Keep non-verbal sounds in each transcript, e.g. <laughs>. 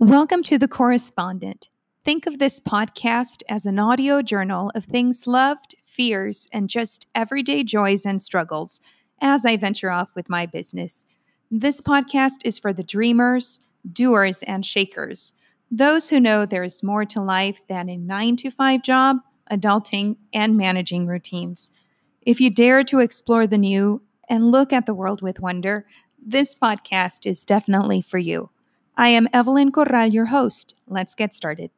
Welcome to The Correspondent. Think of this podcast as an audio journal of things loved, fears, and just everyday joys and struggles as I venture off with my business. This podcast is for the dreamers, doers, and shakers, those who know there is more to life than a nine to five job, adulting, and managing routines. If you dare to explore the new and look at the world with wonder, this podcast is definitely for you. I am Evelyn Corral, your host. Let's get started.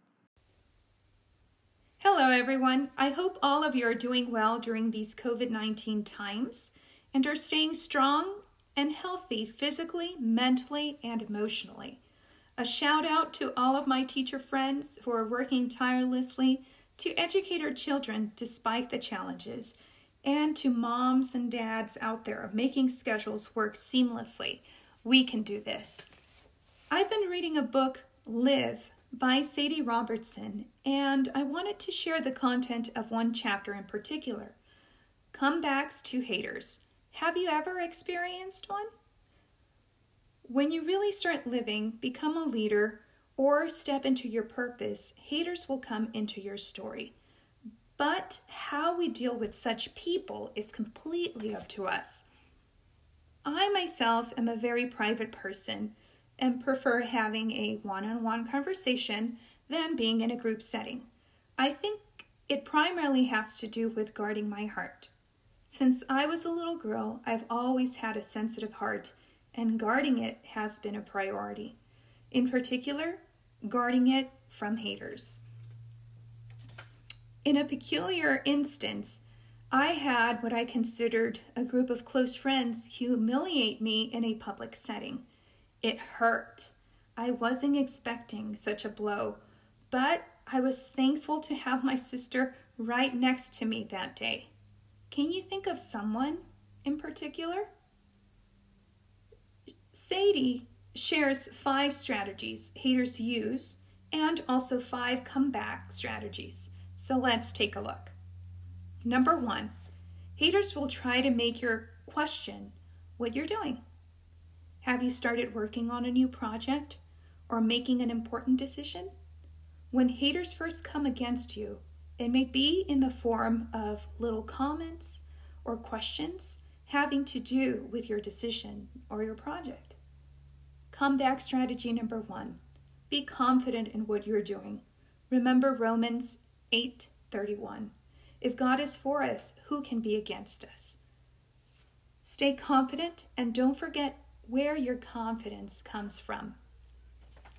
Hello, everyone. I hope all of you are doing well during these COVID 19 times and are staying strong and healthy physically, mentally, and emotionally. A shout out to all of my teacher friends who are working tirelessly to educate our children despite the challenges, and to moms and dads out there making schedules work seamlessly. We can do this. I've been reading a book, Live, by Sadie Robertson, and I wanted to share the content of one chapter in particular Comebacks to Haters. Have you ever experienced one? When you really start living, become a leader, or step into your purpose, haters will come into your story. But how we deal with such people is completely up to us. I myself am a very private person and prefer having a one on one conversation than being in a group setting. I think it primarily has to do with guarding my heart. Since I was a little girl, I've always had a sensitive heart, and guarding it has been a priority. In particular, guarding it from haters. In a peculiar instance, I had what I considered a group of close friends humiliate me in a public setting. It hurt. I wasn't expecting such a blow, but I was thankful to have my sister right next to me that day. Can you think of someone in particular? Sadie shares five strategies haters use and also five comeback strategies. So let's take a look. Number one, haters will try to make your question what you're doing. Have you started working on a new project or making an important decision? When haters first come against you, it may be in the form of little comments or questions having to do with your decision or your project. Comeback strategy number one be confident in what you're doing. Remember Romans 8:31. If God is for us, who can be against us? Stay confident and don't forget where your confidence comes from.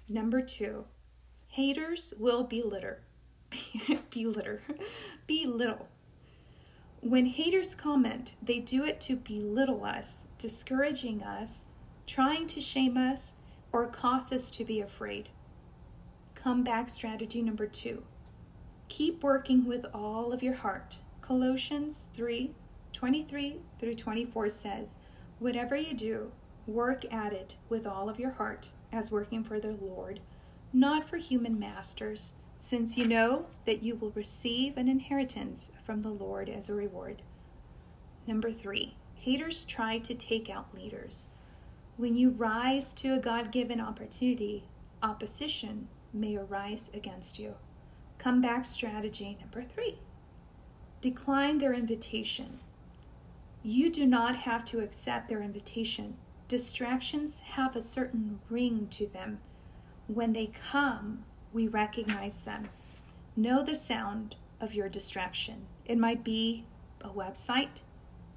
Number two, haters will belittle. <laughs> belittle. <laughs> belittle. When haters comment, they do it to belittle us, discouraging us, trying to shame us, or cause us to be afraid. Comeback strategy number two keep working with all of your heart. Colossians 3 23 through 24 says, Whatever you do, Work at it with all of your heart as working for the Lord, not for human masters, since you know that you will receive an inheritance from the Lord as a reward. Number three, haters try to take out leaders. When you rise to a God given opportunity, opposition may arise against you. Comeback strategy number three decline their invitation. You do not have to accept their invitation distractions have a certain ring to them. When they come, we recognize them. Know the sound of your distraction. It might be a website,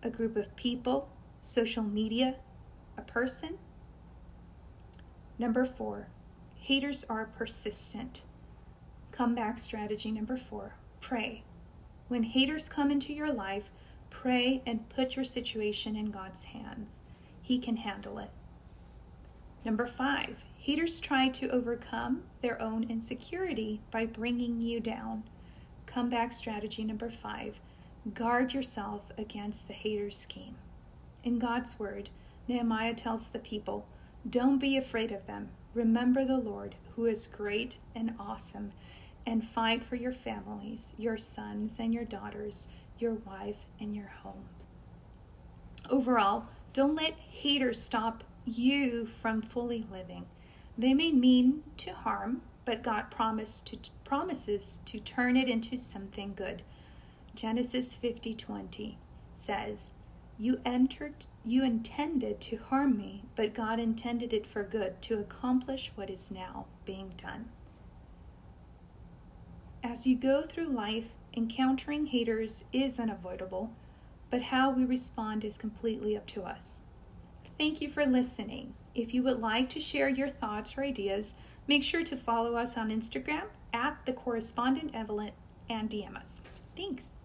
a group of people, social media, a person. Number four, haters are persistent. Comeback strategy number four pray. When haters come into your life, pray and put your situation in God's hands. He can handle it. Number five, haters try to overcome their own insecurity by bringing you down. Comeback strategy number five guard yourself against the hater's scheme. In God's word, Nehemiah tells the people, Don't be afraid of them. Remember the Lord, who is great and awesome, and fight for your families, your sons and your daughters, your wife and your home. Overall, don't let haters stop you from fully living. They may mean to harm, but God promised to, promises to turn it into something good. Genesis 50:20 says, "You entered you intended to harm me, but God intended it for good to accomplish what is now being done." As you go through life, encountering haters is unavoidable, but how we respond is completely up to us. Thank you for listening. If you would like to share your thoughts or ideas, make sure to follow us on Instagram at the correspondent Evelyn and DM us. Thanks.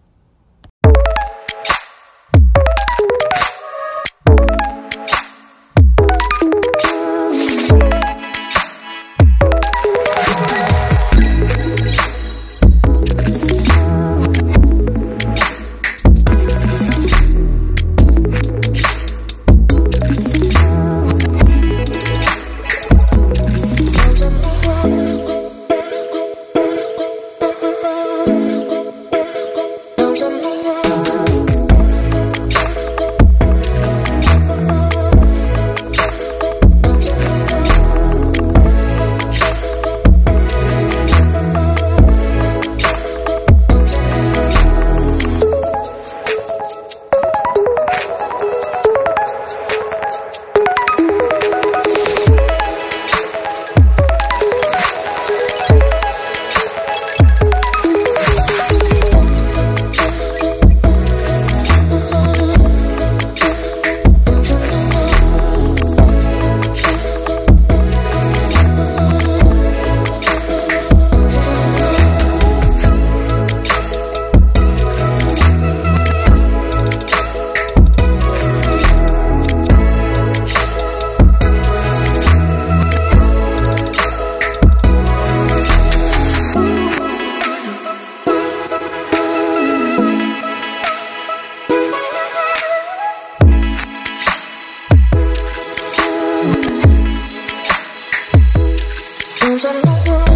I know